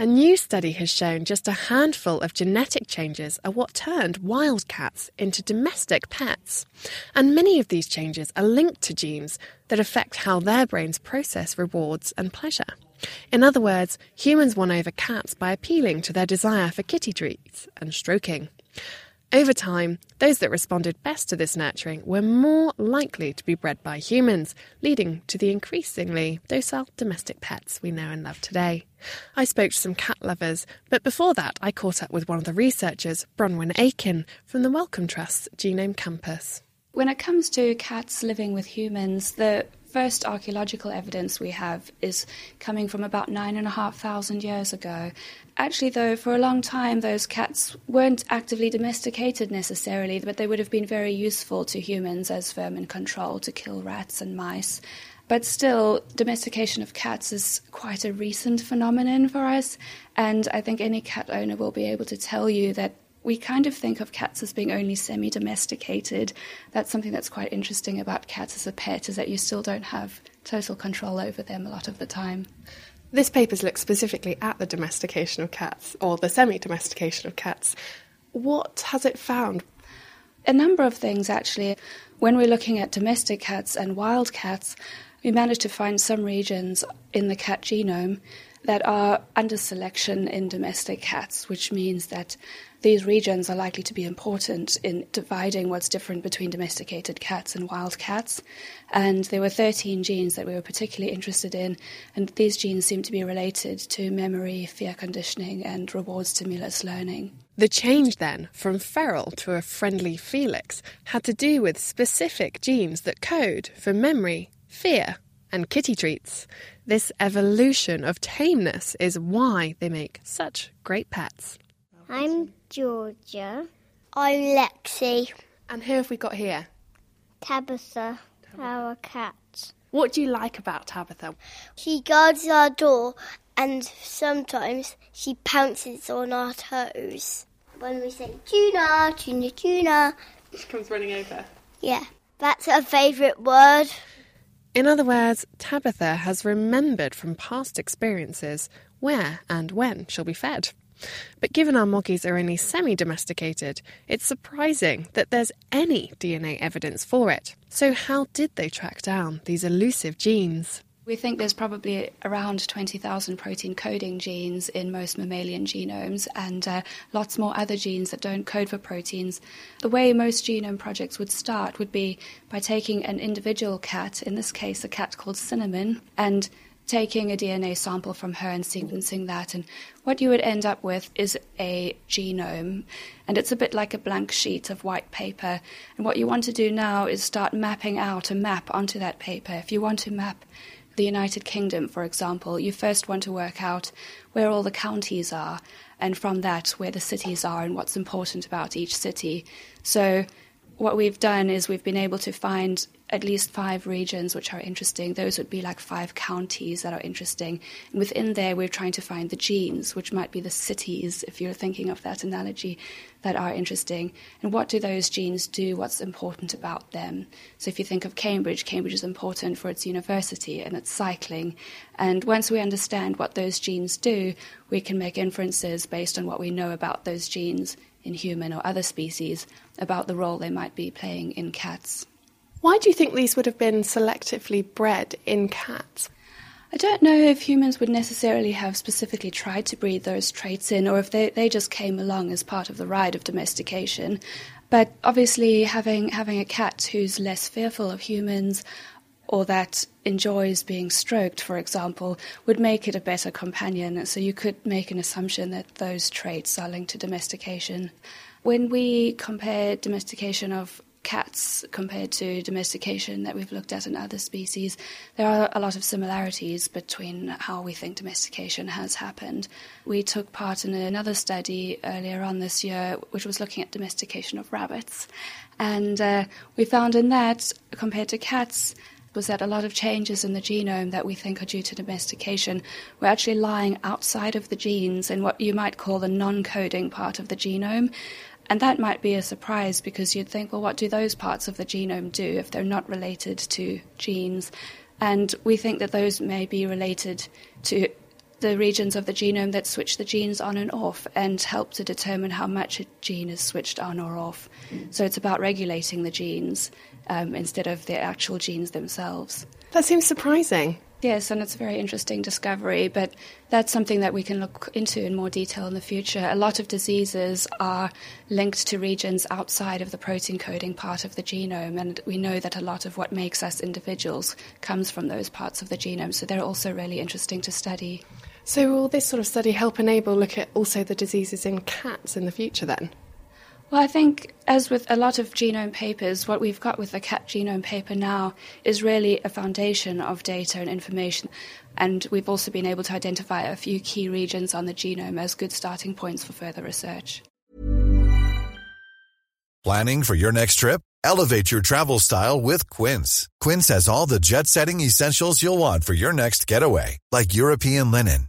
A new study has shown just a handful of genetic changes are what turned wild cats into domestic pets. And many of these changes are linked to genes that affect how their brains process rewards and pleasure. In other words, humans won over cats by appealing to their desire for kitty treats and stroking. Over time, those that responded best to this nurturing were more likely to be bred by humans, leading to the increasingly docile domestic pets we know and love today. I spoke to some cat lovers, but before that, I caught up with one of the researchers, Bronwen Aken, from the Wellcome Trust's Genome Campus. When it comes to cats living with humans, the first archaeological evidence we have is coming from about nine and a half thousand years ago. Actually, though, for a long time, those cats weren't actively domesticated necessarily, but they would have been very useful to humans as vermin control to kill rats and mice. But still, domestication of cats is quite a recent phenomenon for us, and I think any cat owner will be able to tell you that we kind of think of cats as being only semi domesticated. That's something that's quite interesting about cats as a pet, is that you still don't have total control over them a lot of the time. This paper's looked specifically at the domestication of cats, or the semi domestication of cats. What has it found? A number of things, actually. When we're looking at domestic cats and wild cats, we managed to find some regions in the cat genome that are under selection in domestic cats, which means that these regions are likely to be important in dividing what's different between domesticated cats and wild cats. And there were 13 genes that we were particularly interested in, and these genes seem to be related to memory, fear conditioning, and reward stimulus learning. The change then from feral to a friendly Felix had to do with specific genes that code for memory, fear, and kitty treats. This evolution of tameness is why they make such great pets. I'm Georgia. I'm Lexi. And who have we got here? Tabitha, our cat. What do you like about Tabitha? She guards our door and sometimes she pounces on our toes. When we say tuna, tuna, tuna. She comes running over. Yeah, that's her favourite word. In other words, Tabitha has remembered from past experiences where and when she'll be fed. But given our moggies are only semi domesticated, it's surprising that there's any DNA evidence for it. So, how did they track down these elusive genes? We think there's probably around 20,000 protein coding genes in most mammalian genomes and uh, lots more other genes that don't code for proteins. The way most genome projects would start would be by taking an individual cat, in this case a cat called Cinnamon, and taking a DNA sample from her and sequencing that. And what you would end up with is a genome. And it's a bit like a blank sheet of white paper. And what you want to do now is start mapping out a map onto that paper. If you want to map the United Kingdom, for example, you first want to work out where all the counties are, and from that, where the cities are and what's important about each city. So, what we've done is we've been able to find at least five regions which are interesting. Those would be like five counties that are interesting. And within there, we're trying to find the genes, which might be the cities, if you're thinking of that analogy, that are interesting. And what do those genes do? What's important about them? So if you think of Cambridge, Cambridge is important for its university and its cycling. And once we understand what those genes do, we can make inferences based on what we know about those genes in human or other species about the role they might be playing in cats. Why do you think these would have been selectively bred in cats? I don't know if humans would necessarily have specifically tried to breed those traits in, or if they, they just came along as part of the ride of domestication. But obviously, having having a cat who's less fearful of humans, or that enjoys being stroked, for example, would make it a better companion. So you could make an assumption that those traits are linked to domestication. When we compare domestication of cats compared to domestication that we've looked at in other species, there are a lot of similarities between how we think domestication has happened. We took part in another study earlier on this year, which was looking at domestication of rabbits. And uh, we found in that, compared to cats, was that a lot of changes in the genome that we think are due to domestication were actually lying outside of the genes in what you might call the non coding part of the genome. And that might be a surprise because you'd think, well, what do those parts of the genome do if they're not related to genes? And we think that those may be related to the regions of the genome that switch the genes on and off and help to determine how much a gene is switched on or off. So it's about regulating the genes um, instead of the actual genes themselves. That seems surprising. Yes, and it's a very interesting discovery, but that's something that we can look into in more detail in the future. A lot of diseases are linked to regions outside of the protein coding part of the genome, and we know that a lot of what makes us individuals comes from those parts of the genome, so they're also really interesting to study. So, will this sort of study help enable look at also the diseases in cats in the future then? Well, I think, as with a lot of genome papers, what we've got with the cat genome paper now is really a foundation of data and information. And we've also been able to identify a few key regions on the genome as good starting points for further research. Planning for your next trip? Elevate your travel style with Quince. Quince has all the jet setting essentials you'll want for your next getaway, like European linen,